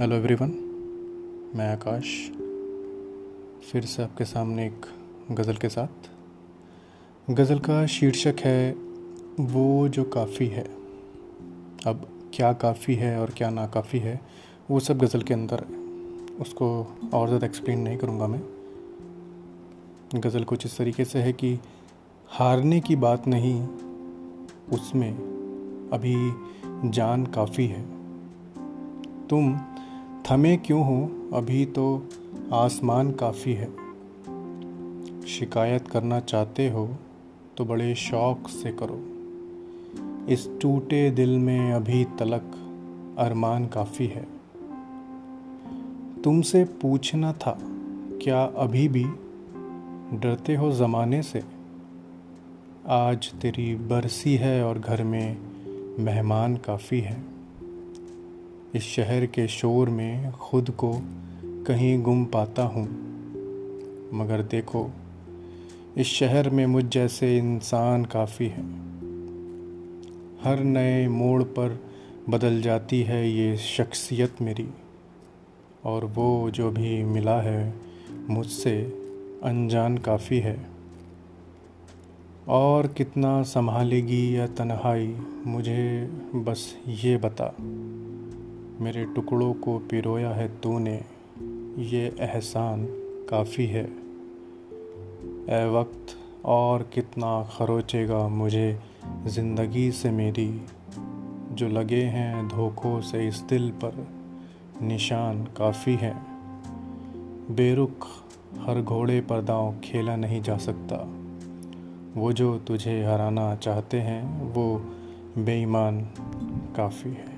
Hello everyone मैं आकाश, फिर से आपके सामने एक गज़ल के साथ। गज़ल का शीर्षक है, वो जो काफ़ी है। अब क्या काफ़ी है और क्या नाकाफ़ी है, वो सब गज़ल के अंदर है। उसको और ज़्यादा एक्सप्लेन नहीं करूँगा मैं। गज़ल कुछ इस तरीके से है कि हारने की बात नहीं, उसमें अभी जान काफ़ी है। तुम थमे क्यों हो? अभी तो आसमान काफ़ी है। शिकायत करना चाहते हो तो बड़े शौक से करो। इस टूटे दिल में अभी तलक अरमान काफ़ी है। तुमसे पूछना था, क्या अभी भी डरते हो ज़माने से? आज तेरी बरसी है और घर में मेहमान काफ़ी है। इस शहर के शोर में खुद को कहीं गुम पाता हूँ। मगर देखो, इस शहर में मुझ जैसे इंसान काफ़ी है। हर नए मोड़ पर बदल जाती है ये शख्सियत मेरी, और वो जो भी मिला है मुझसे अनजान काफ़ी है। और कितना संभालेगी या तन्हाई मुझे बस ये बता। मेरे टुकड़ों को पिरोया है तूने। ये एहसान काफ़ी है। ए वक्त और कितना खरोचेगा मुझे ज़िंदगी से मेरी। जो लगे हैं धोखों से इस दिल पर निशान काफ़ी है। बेरुख हर घोड़े पर दांव खेला नहीं जा सकता। वो जो तुझे हराना चाहते हैं, वो बेईमान काफ़ी है।